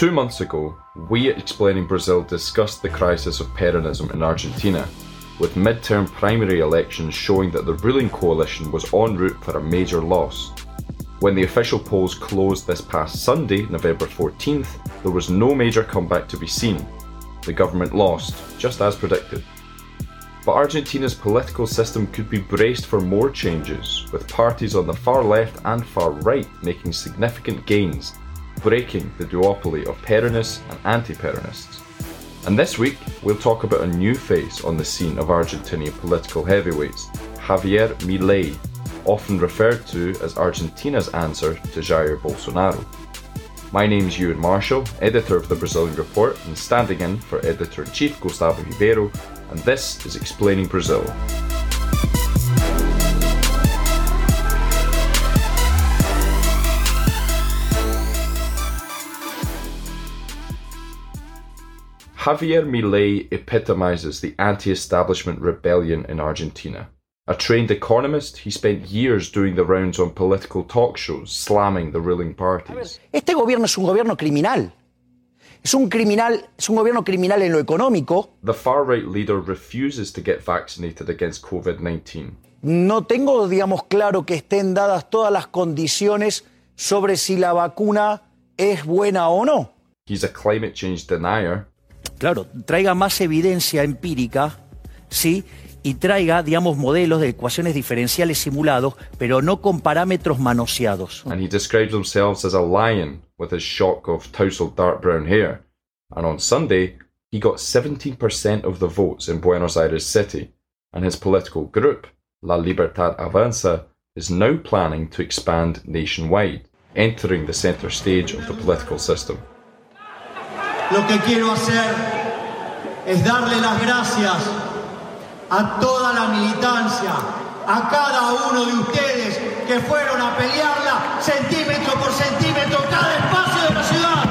Two months ago, we at Explaining Brazil discussed the crisis of Peronism in Argentina, with midterm primary elections showing that the ruling coalition was en route for a major loss. When the official polls closed this past Sunday, November 14th, there was no major comeback to be seen. The government lost, just as predicted. But Argentina's political system could be braced for more changes, with parties on the far left and far right making significant gains, breaking the duopoly of Peronists and anti Peronists. And this week, we'll talk about a new face on the scene of Argentinian political heavyweights, Javier Milei, often referred to as Argentina's answer to Jair Bolsonaro. My name is Ewan Marshall, editor of the Brazilian Report and standing in for editor in chief Gustavo Ribeiro, and this is Explaining Brazil. Javier Milei epitomizes the anti establishment rebellion in Argentina. A trained economist, he spent years doing the rounds on political talk shows, slamming the ruling parties. Este gobierno es un gobierno criminal. Es un criminal, es un gobierno criminal en lo económico. The far right leader refuses to get vaccinated against COVID 19. No tengo, digamos, claro que estén dadas todas las condiciones sobre si la vacuna es buena o no. He's a climate change denier. Claro, traiga más evidencia empírica, ¿sí? y traiga, digamos, modelos de ecuaciones diferenciales simulados, pero no con parámetros manoseados. And he describes himself as a lion with his shock of tousled dark brown hair. And on Sunday, he got 17% of the votes in Buenos Aires City, and his political group, La Libertad Avanza, is now planning to expand nationwide, entering the centre stage of the political system. Lo que quiero hacer es darle las gracias a toda la militancia, a cada uno de ustedes que fueron a pelearla centímetro por centímetro cada espacio de la ciudad.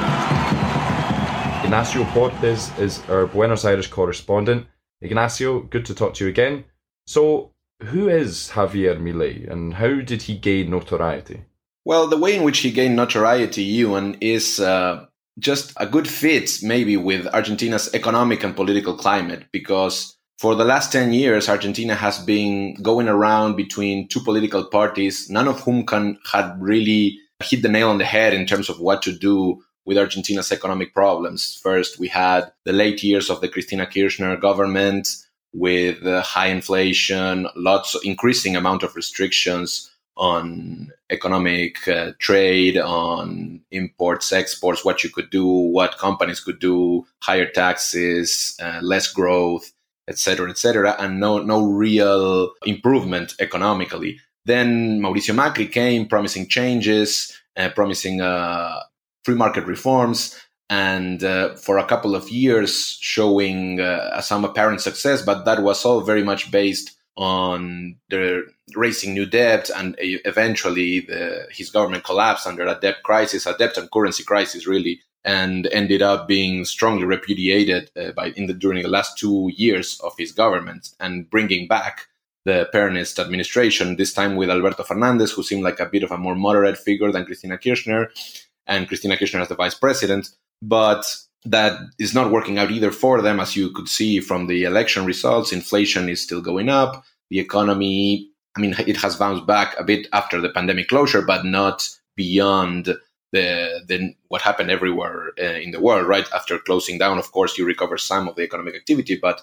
Ignacio Portes is our Buenos Aires correspondent. Ignacio, good to talk to you again. So, who is Javier Milei and how did he gain notoriety? Well, the way in which he gained notoriety, Ewan, is uh, just a good fit, maybe, with Argentina's economic and political climate, because for the last 10 years, Argentina has been going around between two political parties, none of whom can had really hit the nail on the head in terms of what to do with Argentina's economic problems. First, we had the late years of the Cristina Kirchner government with uh, high inflation, lots of increasing amount of restrictions on economic uh, trade, on imports, exports, what you could do, what companies could do, higher taxes, uh, less growth etc., etc., and no no real improvement economically. Then Mauricio Macri came, promising changes, uh, promising uh, free market reforms, and uh, for a couple of years showing uh, some apparent success. But that was all very much based on the raising new debt, and eventually the, his government collapsed under a debt crisis, a debt and currency crisis, really, and ended up being strongly repudiated uh, by in the during the last two years of his government and bringing back the Peronist administration, this time with Alberto Fernandez, who seemed like a bit of a more moderate figure than Cristina Kirchner, and Cristina Kirchner as the vice president. But that is not working out either for them, as you could see from the election results. Inflation is still going up. The economy, I mean, it has bounced back a bit after the pandemic closure, but not beyond the, the what happened everywhere uh, in the world, right? After closing down, of course, you recover some of the economic activity, but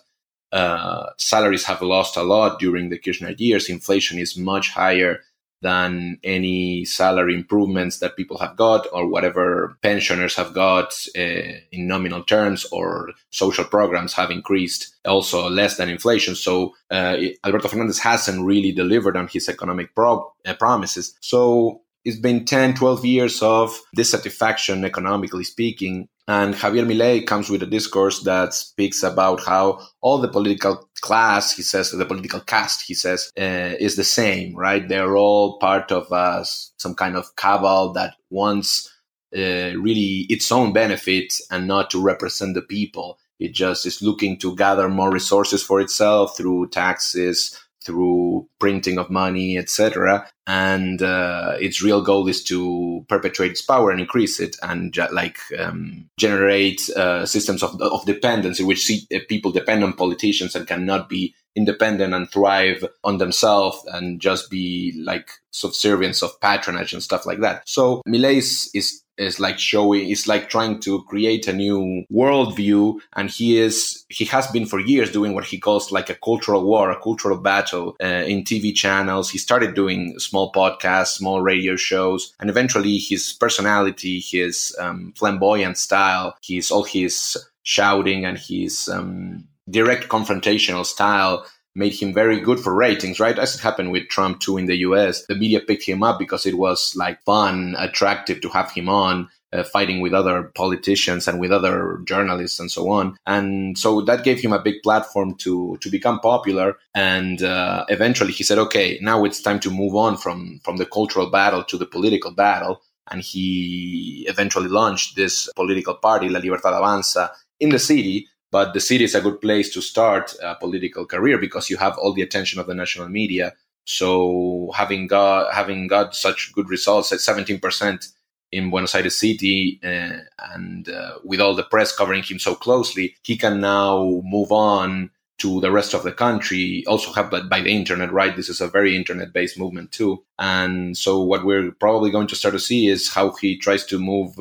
uh, salaries have lost a lot during the Kirchner years. Inflation is much higher than any salary improvements that people have got or whatever pensioners have got uh, in nominal terms or social programs have increased also less than inflation. So uh, Alberto Fernandez hasn't really delivered on his economic pro- uh, promises. So it's been 10, 12 years of dissatisfaction, economically speaking. And Javier Milei comes with a discourse that speaks about how all the political class, he says, the political caste, he says, uh, is the same, right? They're all part of uh, some kind of cabal that wants uh, really its own benefit and not to represent the people. It just is looking to gather more resources for itself through taxes, through printing of money, etc. And uh, its real goal is to perpetuate its power and increase it, and like um, generate uh, systems of, of dependence in which see, uh, people depend on politicians and cannot be independent and thrive on themselves and just be like subservience of patronage and stuff like that. So is, is is like showing is like trying to create a new worldview. And he is he has been for years doing what he calls like a cultural war a cultural battle uh, in tv channels. He started doing small podcasts small radio shows and eventually his personality his um, flamboyant style his all his shouting and his um, direct confrontational style made him very good for ratings, right? As it happened with Trump too in the US. The media picked him up because it was like fun, attractive to have him on. Uh, fighting with other politicians and with other journalists and so on, and so that gave him a big platform to to become popular. And uh, eventually, he said, "Okay, now it's time to move on from from the cultural battle to the political battle." And he eventually launched this political party, La Libertad Avanza, in the city but the city is a good place to start a political career because you have all the attention of the national media. So having got having got such good results at 17% in Buenos Aires City, uh, and uh, with all the press covering him so closely, he can now move on to the rest of the country. Also, have but by the internet, right? This is a very internet-based movement too, and so what we're probably going to start to see is how he tries to move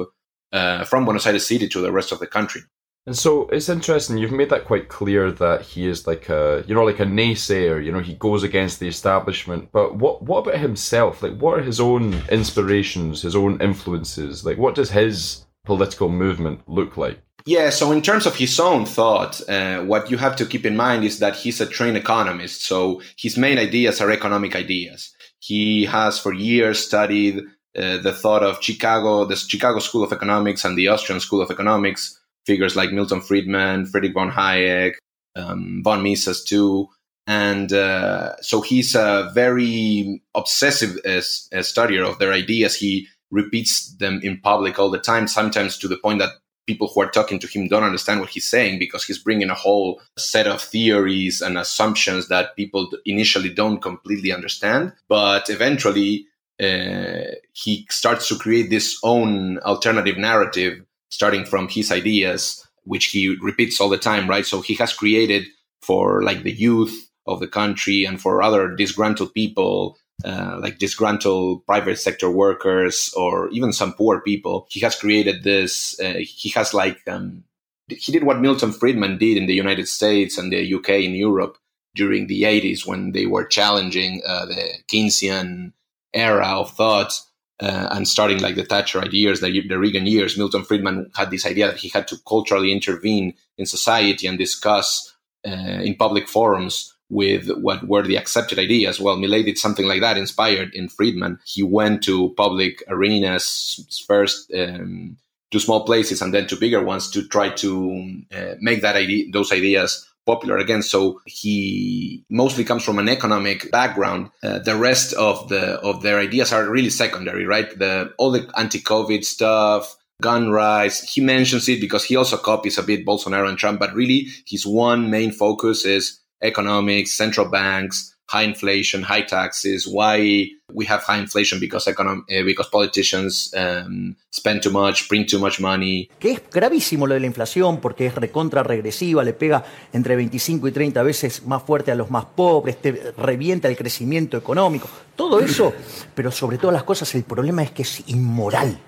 uh, from Buenos Aires City to the rest of the country. And so it's interesting. You've made that quite clear that he is like a, you know, like a naysayer. You know, he goes against the establishment. But what, what about himself? Like, what are his own inspirations, his own influences? Like, what does his political movement look like? Yeah, so in terms of his own thought, uh, what you have to keep in mind is that he's a trained economist. So his main ideas are economic ideas. He has for years studied uh, the thought of Chicago, the Chicago School of Economics and the Austrian School of Economics figures like Milton Friedman, Friedrich von Hayek, um, von Mises too. And uh, so he's a very obsessive uh, uh, studier of their ideas. He repeats them in public all the time, sometimes to the point that people who are talking to him don't understand what he's saying because he's bringing a whole set of theories and assumptions that people initially don't completely understand. But eventually, uh, he starts to create this own alternative narrative starting from his ideas, which he repeats all the time, right? So he has created for like the youth of the country and for other disgruntled people, uh, like disgruntled private sector workers or even some poor people. He has created this. Uh, he has like um, he did what Milton Friedman did in the United States and the UK in Europe during the 80s when they were challenging uh, the Keynesian era of thought uh, and starting like the Thatcherite years, the, the Reagan years, Milton Friedman had this idea that he had to culturally intervene in society and discuss uh, in public forums with what were the accepted ideas. Well, Milei did something like that, inspired in Friedman. He went to public arenas first. Um, to small places and then to bigger ones to try to uh, make that idea, those ideas popular again. So he mostly comes from an economic background. Uh, the rest of the of their ideas are really secondary, right? The all the anti-COVID stuff, gun rights. He mentions it because he also copies a bit Bolsonaro and Trump, but really his one main focus is economics, central banks, high inflation, high taxes, why we have high inflation because econom- uh, because politicians um, spend too much, bring too much money. Que es gravísimo lo de la inflación porque es recontra regresiva, le pega entre 25 y 30 veces más fuerte a los más pobres, te revienta el crecimiento económico, todo eso, pero sobre todas las cosas el problema es que es inmoral.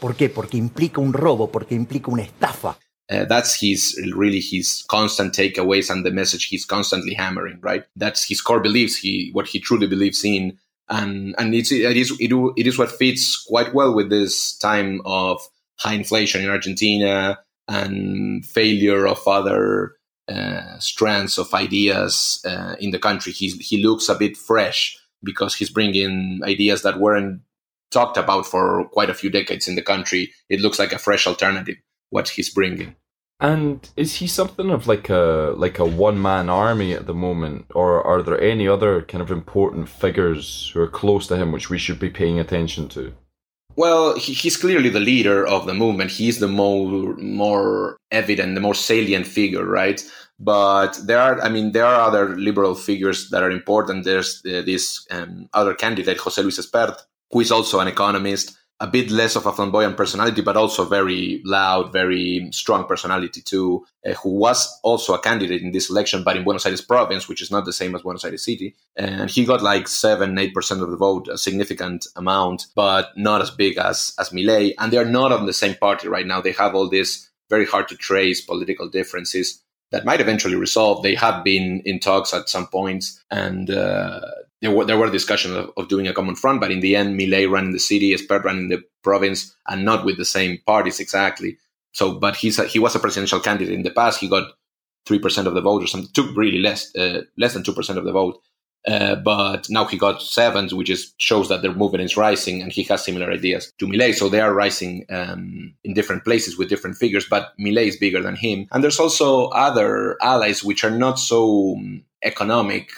¿Por qué? Porque implica un robo, porque implica una estafa. Uh, that's his really his constant takeaways and the message he's constantly hammering right that's his core beliefs he what he truly believes in and and it's it is it, it is what fits quite well with this time of high inflation in Argentina and failure of other uh, strands of ideas uh, in the country. He he looks a bit fresh because he's bringing ideas that weren't talked about for quite a few decades in the country. It looks like a fresh alternative what he's bringing. And is he something of like a like a one man army at the moment, or are there any other kind of important figures who are close to him which we should be paying attention to? Well, he, he's clearly the leader of the movement. He's the more more evident, the more salient figure, right? But there are, I mean, there are other liberal figures that are important. There's uh, this um, other candidate, Jose Luis Espert, who is also an economist a bit less of a flamboyant personality, but also very loud, very strong personality too, uh, who was also a candidate in this election, but in Buenos Aires province, which is not the same as Buenos Aires city. And he got like seven, eight percent of the vote, a significant amount, but not as big as as Milei. And they're not on the same party right now. They have all these very hard to trace political differences that might eventually resolve. They have been in talks at some points, and uh, there were there were discussions of, of, doing a common front, but in the end, Milei ran in the city, Espert ran in the province, and not with the same parties exactly. So, but he's a, he was a presidential candidate in the past. He got three percent of the vote, or something, took really less uh, less than two percent of the vote. Uh, but now he got seven, which is shows that their movement is rising, and he has similar ideas to Milei. So they are rising um, in different places with different figures. But Milei is bigger than him, and there's also other allies which are not so um, economic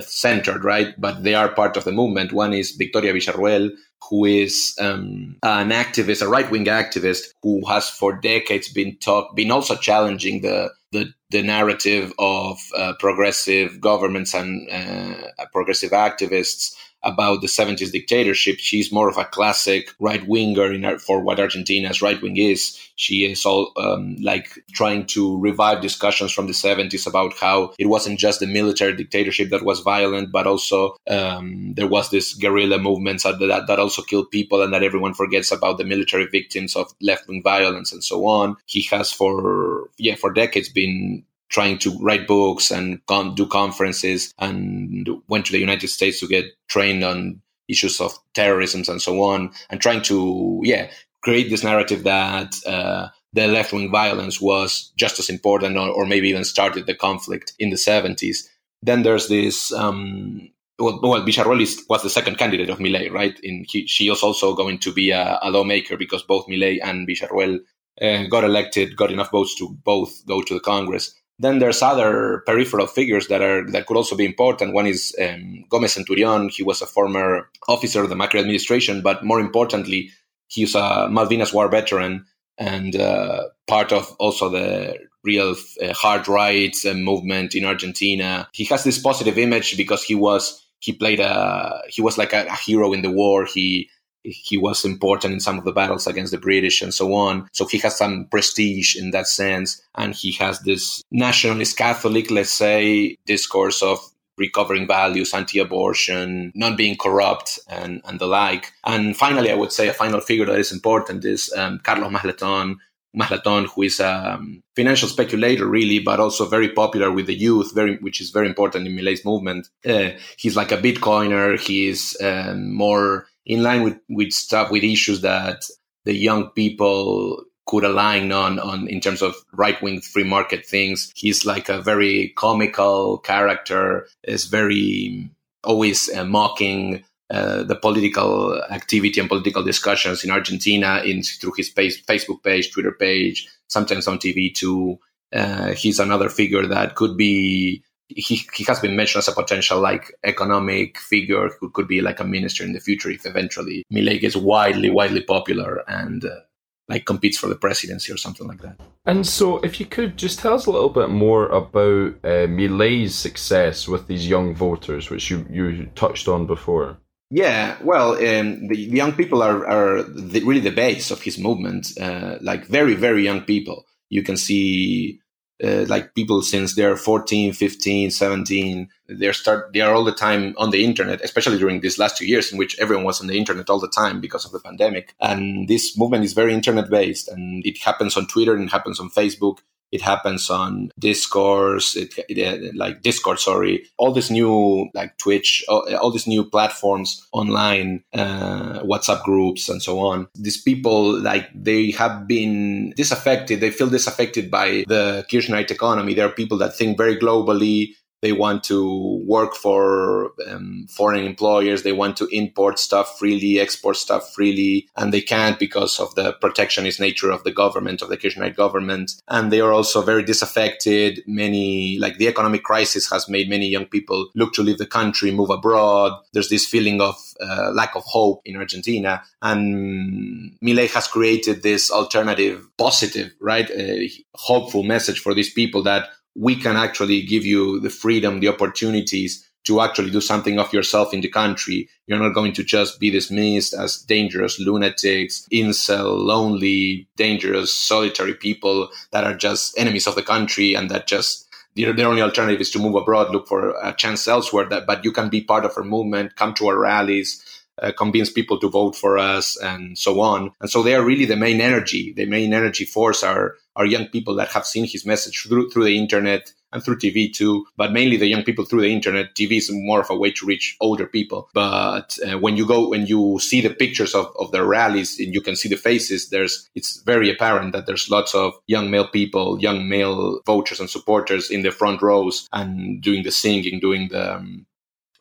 centered, right? But they are part of the movement. One is Victoria Villarruel, who is um, an activist, a right wing activist, who has for decades been talk, been also challenging the the, the narrative of uh, progressive governments and uh, progressive activists about the 70s dictatorship. She's more of a classic right winger in for what Argentina's right wing is. She is all um, like trying to revive discussions from the 70s about how it wasn't just the military dictatorship that was violent, but also um, there was this guerrilla movements that, that, that also killed people and that everyone forgets about the military victims of left wing violence and so on. He has for, yeah, for decades been trying to write books and con- do conferences and went to the United States to get trained on issues of terrorism and so on and trying to yeah create this narrative that uh, the left wing violence was just as important or, or, maybe even started the conflict in the 70s. Then there's this. Um, well, well Villarruel was the second candidate of Milei, right? In he, she was also going to be a, a lawmaker because both Milei and Villarruel uh, got elected, got enough votes to both go to the Congress. Then there's other peripheral figures that are that could also be important. One is um, Gomez Centurion. He was a former officer of the Macri administration, but more importantly, he's a Malvinas War veteran and uh, part of also the real uh, hard rights movement in Argentina. He has this positive image because he was he played a he was like a, a hero in the war. He he was important in some of the battles against the British and so on. So he has some prestige in that sense. And he has this nationalist Catholic, let's say, discourse of recovering values, anti abortion, not being corrupt, and, and the like. And finally, I would say a final figure that is important is um, Carlos Maslatón. Maslatón, who is a um, financial speculator, really, but also very popular with the youth, very which is very important in Milei's movement. Uh, he's like a Bitcoiner. He's um, more in line with, with stuff with issues that the young people could align on on in terms of right wing free market things. He's like a very comical character. Is very always uh, mocking uh, the political activity and political discussions in Argentina in through his Facebook page, Twitter page, sometimes on TV too. Uh, he's another figure that could be he, he has been mentioned as a potential like economic figure who could be like a minister in the future if eventually Milei gets widely widely popular and uh, like competes for the presidency or something like that. And so, if you could just tell us a little bit more about uh, Milei's success with these young voters, which you you touched on before. Yeah, well, um, the young people are are the, really the base of his movement. Uh, like very very young people. You can see uh, like people since they're 14 15 17 they're start they are all the time on the internet especially during these last two years in which everyone was on the internet all the time because of the pandemic. And this movement is very internet based and it happens on twitter and it happens on facebook it happens on discourse it, it, like discord sorry. All these new like twitch all, all these new platforms online uh, whatsapp groups and so on. These people like they have been disaffected they feel disaffected by the kirchnerite economy. There are people that think very globally they want to work for um, foreign employers. They want to import stuff freely, export stuff freely, and they can't because of the protectionist nature of the government, of the Kirchnerite government. And they are also very disaffected. Many, like the economic crisis has made many young people look to leave the country, move abroad. There's this feeling of uh, lack of hope in Argentina. And Milei has created this alternative, positive, right, uh, hopeful message for these people that we can actually give you the freedom, the opportunities to actually do something of yourself in the country. You're not going to just be dismissed as dangerous lunatics, incel, lonely, dangerous, solitary people that are just enemies of the country and that just their, their only alternative is to move abroad, look for a chance elsewhere. That, but you can be part of our movement, come to our rallies, uh, convince people to vote for us and so on. And so they are really the main energy. The main energy force are, are young people that have seen his message through, through the internet and through TV too, but mainly the young people through the internet. TV is more of a way to reach older people. But uh, when you go, when you see the pictures of, of the rallies and you can see the faces, there's, it's very apparent that there's lots of young male people, young male voters and supporters in the front rows and doing the singing, doing the, um,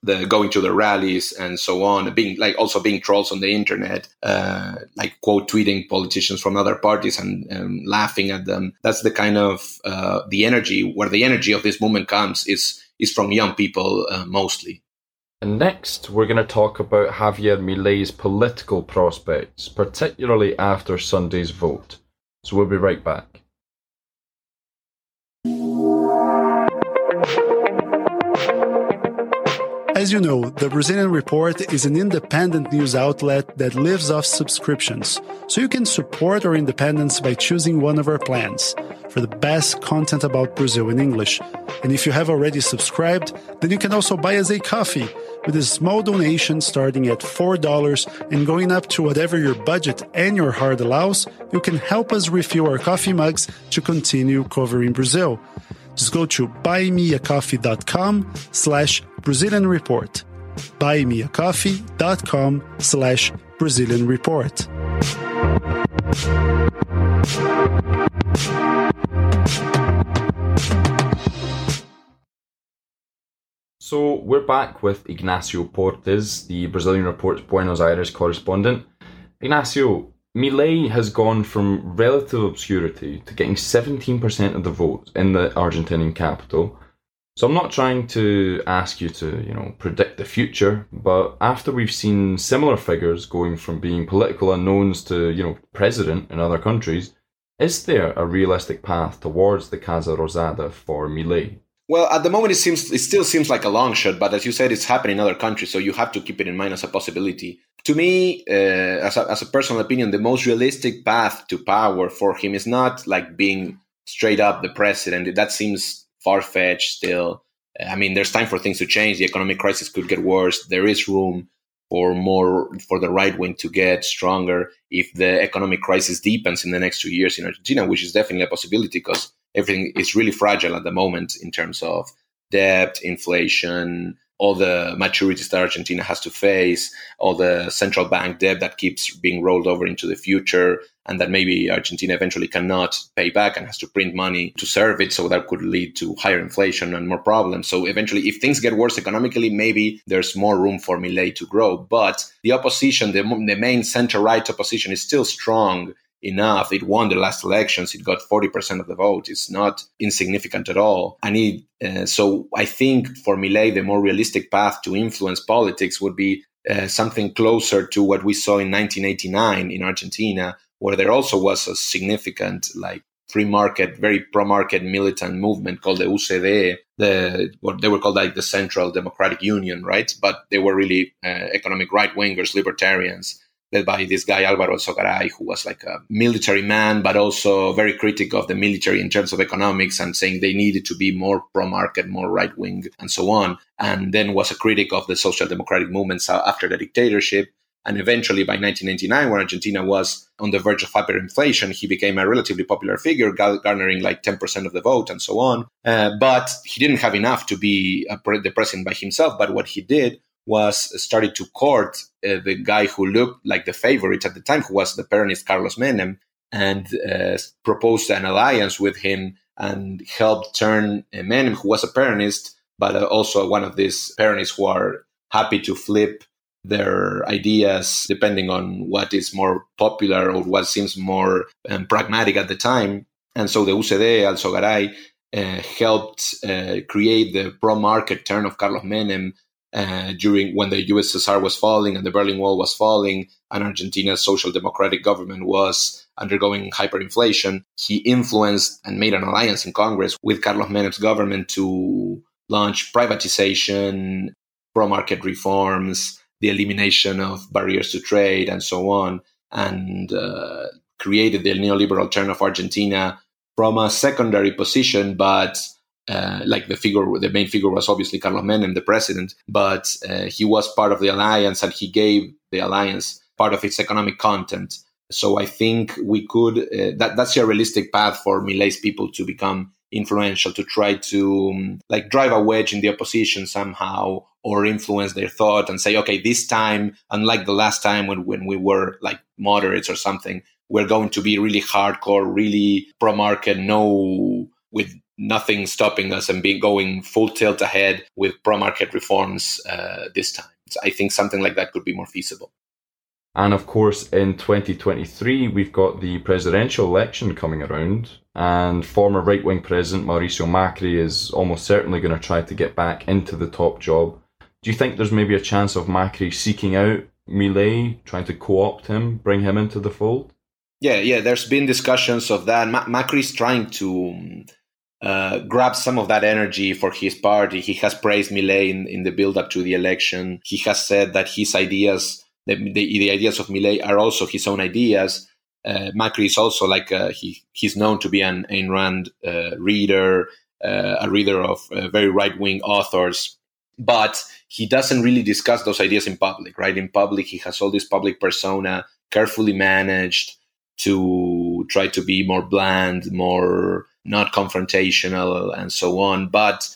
the going to the rallies and so on, being like also being trolls on the internet, uh, like quote tweeting politicians from other parties and um, laughing at them. That's the kind of uh, the energy where the energy of this movement comes is is from young people uh, mostly. And next, we're going to talk about Javier Milei's political prospects, particularly after Sunday's vote. So we'll be right back. As you know, the Brazilian Report is an independent news outlet that lives off subscriptions, so you can support our independence by choosing one of our plans for the best content about Brazil in English. And if you have already subscribed, then you can also buy us a coffee with a small donation starting at $4 and going up to whatever your budget and your heart allows, you can help us refill our coffee mugs to continue covering Brazil. Just go to buymeacoffee.com slash Brazilian Report. Buymeacoffee.com slash Brazilian Report. So we're back with Ignacio Portes, the Brazilian Report's Buenos Aires correspondent. Ignacio, Milei has gone from relative obscurity to getting 17% of the vote in the Argentinian capital. So I'm not trying to ask you to, you know, predict the future, but after we've seen similar figures going from being political unknowns to, you know, president in other countries, is there a realistic path towards the Casa Rosada for Milei? Well, at the moment, it seems it still seems like a long shot, but as you said, it's happening in other countries, so you have to keep it in mind as a possibility. To me, uh, as, a, as a personal opinion, the most realistic path to power for him is not like being straight up the president. That seems far fetched still. I mean, there's time for things to change. The economic crisis could get worse. There is room for more for the right wing to get stronger if the economic crisis deepens in the next two years in Argentina, which is definitely a possibility because everything is really fragile at the moment in terms of debt, inflation, all the maturities that Argentina has to face, all the central bank debt that keeps being rolled over into the future, and that maybe Argentina eventually cannot pay back and has to print money to serve it. So that could lead to higher inflation and more problems. So eventually, if things get worse economically, maybe there's more room for Milei to grow. But the opposition, the, the main center right opposition, is still strong enough. It won the last elections. It got 40% of the vote. It's not insignificant at all. And it, uh, so I think for Milei, the more realistic path to influence politics would be uh, something closer to what we saw in 1989 in Argentina, where there also was a significant, like, free market, very pro market militant movement called the UCD. The what they were called like the Central Democratic Union, right? But they were really uh, economic right wingers, libertarians led by this guy Alvaro Alsogaray, who was like a military man, but also very critical of the military in terms of economics and saying they needed to be more pro-market, more right-wing, and so on. And then was a critic of the social democratic movements after the dictatorship. And eventually, by 1999, when Argentina was on the verge of hyperinflation, he became a relatively popular figure, garnering like 10% of the vote and so on. Uh, but he didn't have enough to be the president by himself. But what he did was started to court uh, the guy who looked like the favorite at the time, who was the Peronist Carlos Menem, and uh, proposed an alliance with him and helped turn uh, Menem, who was a Peronist, but uh, also one of these Peronists who are happy to flip their ideas depending on what is more popular or what seems more um, pragmatic at the time. And so the UCD, Alsogaray, uh, helped uh, create the pro-market turn of Carlos Menem uh, during when the USSR was falling and the Berlin Wall was falling, and Argentina's social democratic government was undergoing hyperinflation. He influenced and made an alliance in Congress with Carlos Menem's government to launch privatization, pro market reforms, the elimination of barriers to trade, and so on, and uh, created the neoliberal turn of Argentina from a secondary position, but uh, like the figure, the main figure was obviously Carlos Menem, the president, but uh, he was part of the alliance and he gave the alliance part of its economic content. So I think we could, uh, that, that's a realistic path for Milei's people to become influential, to try to um, like drive a wedge in the opposition somehow or influence their thought and say, okay, this time, unlike the last time when, when we were like moderates or something, we're going to be really hardcore, really pro market, no, with nothing stopping us and be going full tilt ahead with pro market reforms uh, this time. So I think something like that could be more feasible. And of course, in 2023, we've got the presidential election coming around, and former right wing president Mauricio Macri is almost certainly going to try to get back into the top job. Do you think there's maybe a chance of Macri seeking out Milei, trying to co opt him, bring him into the fold? Yeah, yeah, there's been discussions of that. Ma- Macri's trying to uh, grab some of that energy for his party. He has praised Milei in, in the build up to the election. He has said that his ideas, the, the, the ideas of Milei, are also his own ideas. Uh, Macri is also like uh, he he's known to be an Ayn Rand uh, reader, uh, a reader of uh, very right wing authors, but he doesn't really discuss those ideas in public. Right in public, he has all this public persona, carefully managed to try to be more bland, more not confrontational, and so on. But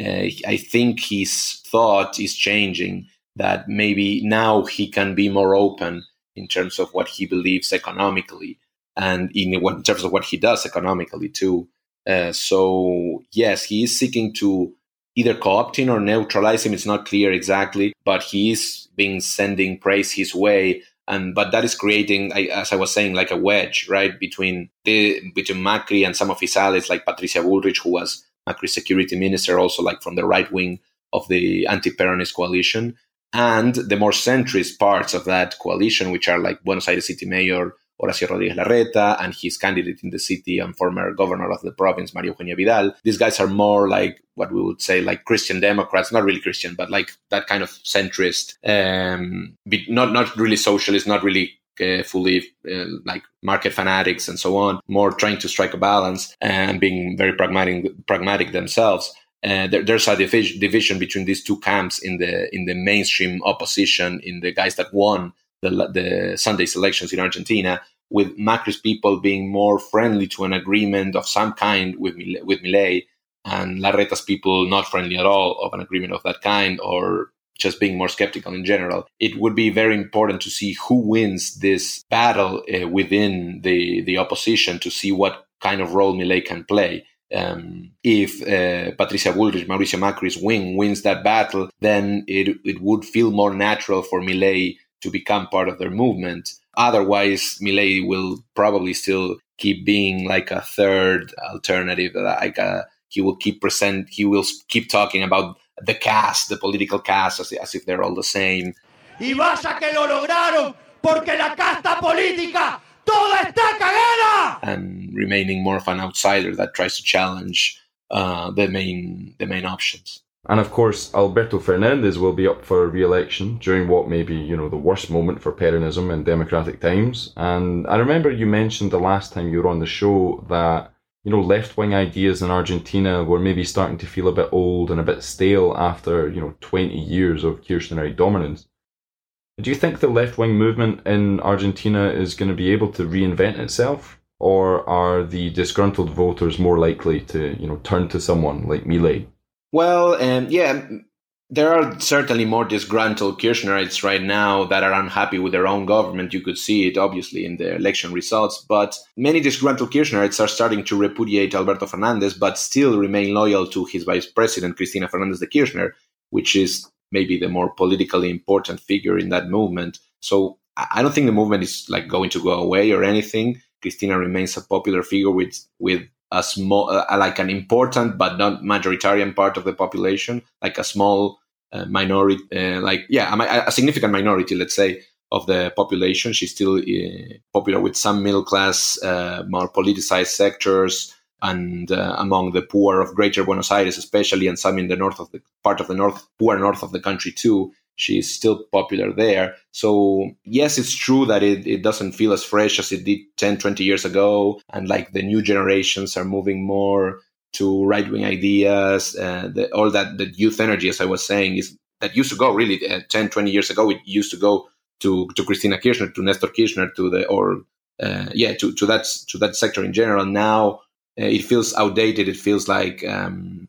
uh, I think his thought is changing that maybe now he can be more open in terms of what he believes economically and in, in terms of what he does economically too. Uh, so yes, he is seeking to either co-opt him or neutralize him. It's not clear exactly, but he is being sending praise his way and but that is creating as i was saying like a wedge right between the between macri and some of his allies like patricia bullrich who was macri's security minister also like from the right wing of the anti-peronist coalition. And the more centrist parts of that coalition which are like buenos aires city mayor Horacio Rodríguez Larreta and his candidate in the city and former governor of the province, María Eugenia Vidal. These guys are more like what we would say like Christian Democrats, not really Christian, but like that kind of centrist, um, not not really socialist, not really uh, fully uh, like market fanatics and so on, more trying to strike a balance and being very pragmatic, pragmatic themselves. Uh, there, there's a division, division between these two camps in the in the mainstream opposition, in the guys that won the, the Sunday's elections in Argentina, with Macri's people being more friendly to an agreement of some kind with with Milei, and Larreta's people not friendly at all of an agreement of that kind, or just being more skeptical in general. It would be very important to see who wins this battle uh, within the the opposition to see what kind of role Milei can play. Um, if uh, Patricia Bullrich, Mauricio Macri's wing wins that battle, then it it would feel more natural for Milei to become part of their movement. Otherwise, Milei will probably still keep being like a third alternative. Like a, he will keep present. He will keep talking about the cast, the political cast, as, as if they're all the same. Y vaya que lo lograron, porque la casta política toda está cagada. And remaining more of an outsider that tries to challenge uh, the main the main options. And of course, Alberto Fernandez will be up for re-election during what may be, you know, the worst moment for Peronism in democratic times. And I remember you mentioned the last time you were on the show that, you know, left-wing ideas in Argentina were maybe starting to feel a bit old and a bit stale after, you know, 20 years of Kirchnerite dominance. Do you think the left-wing movement in Argentina is going to be able to reinvent itself? Or are the disgruntled voters more likely to, you know, turn to someone like Milei? Well, um, yeah, there are certainly more disgruntled Kirchnerites right now that are unhappy with their own government. You could see it obviously in the election results, but many disgruntled Kirchnerites are starting to repudiate Alberto Fernandez, but still remain loyal to his vice president, Cristina Fernandez de Kirchner, which is maybe the more politically important figure in that movement. So I don't think the movement is like going to go away or anything. Cristina remains a popular figure with with a small, uh, like an important but not majoritarian part of the population, like a small uh, minority, uh, like yeah, a, a, significant minority, let's say, of the population. She's still uh, popular with some middle class, uh, more politicized sectors and uh, among the poor of Greater Buenos Aires, especially, and some in the north of the part of the north, poor north of the country too. She's still popular there. So yes, it's true that it, it doesn't feel as fresh as it did 10, 20 years ago. And like the new generations are moving more to right wing ideas. Uh, the, all that, the youth energy, as I was saying, is that used to go really uh, 10, 20 years ago. It used to go to, to Cristina Kirchner, to Nestor Kirchner, to the, or, uh, yeah, to, to that, to that sector in general. Now, uh, it feels outdated. It feels like, um,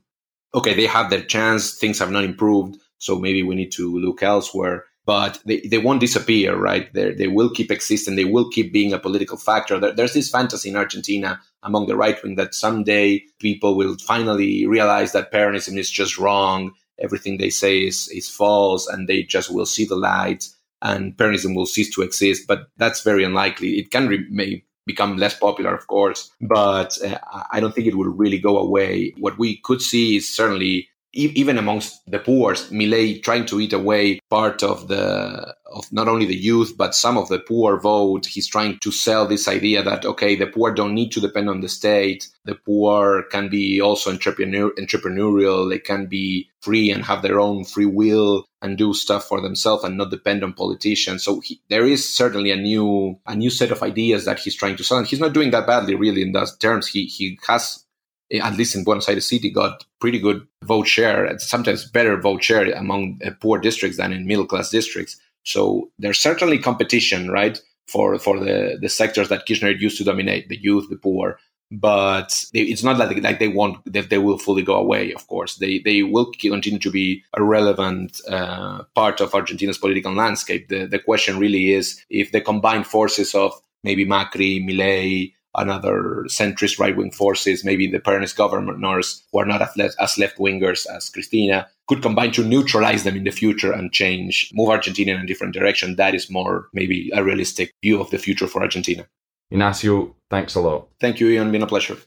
okay, they have their chance. Things have not improved. So maybe we need to look elsewhere. But they, they won't disappear, right? They they will keep existing. They will keep being a political factor. There, there's this fantasy in Argentina among the right wing that someday people will finally realize that Peronism is just wrong. Everything they say is, is false, and they just will see the light and Peronism will cease to exist. But that's very unlikely. It can re- become less popular, of course, but uh, I don't think it will really go away. What we could see is certainly even amongst the poor, Milei trying to eat away part of the of not only the youth but some of the poor vote. He's trying to sell this idea that okay, the poor don't need to depend on the state. The poor can be also entrepreneur, entrepreneurial. They can be free and have their own free will and do stuff for themselves and not depend on politicians. So he, there is certainly a new a new set of ideas that he's trying to sell. And he's not doing that badly, really, in those terms. He he has at least in Buenos Aires City, got pretty good vote share, sometimes better vote share among uh, poor districts than in middle class districts. So there's certainly competition, right, for for the the sectors that Kirchner used to dominate, the youth, the poor. But they, it's not like, like they want that they will fully go away. Of course, they they will continue to be a relevant uh, part of Argentina's political landscape. The the question really is if the combined forces of maybe Macri, Milei, another centrist right wing forces, maybe the Peronist governors who are not as left wingers as Cristina, could combine to neutralize them in the future and change, move Argentina in a different direction. That is more maybe a realistic view of the future for Argentina. Ignacio, thanks a lot. Thank you, Ian. Been a pleasure.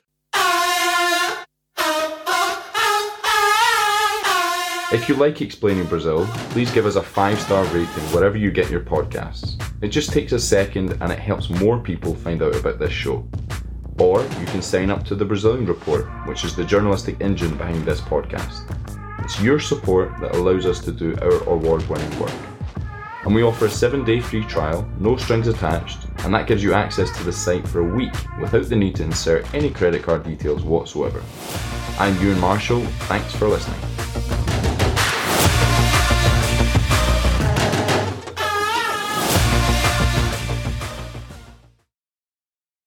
If you like Explaining Brazil, please give us a five star rating wherever you get your podcasts. It just takes a second and it helps more people find out about this show. Or you can sign up to the Brazilian Report, which is the journalistic engine behind this podcast. It's your support that allows us to do our award winning work. And we offer a seven day free trial, no strings attached, and that gives you access to the site for a week without the need to insert any credit card details whatsoever. I'm Ewan Marshall, thanks for listening.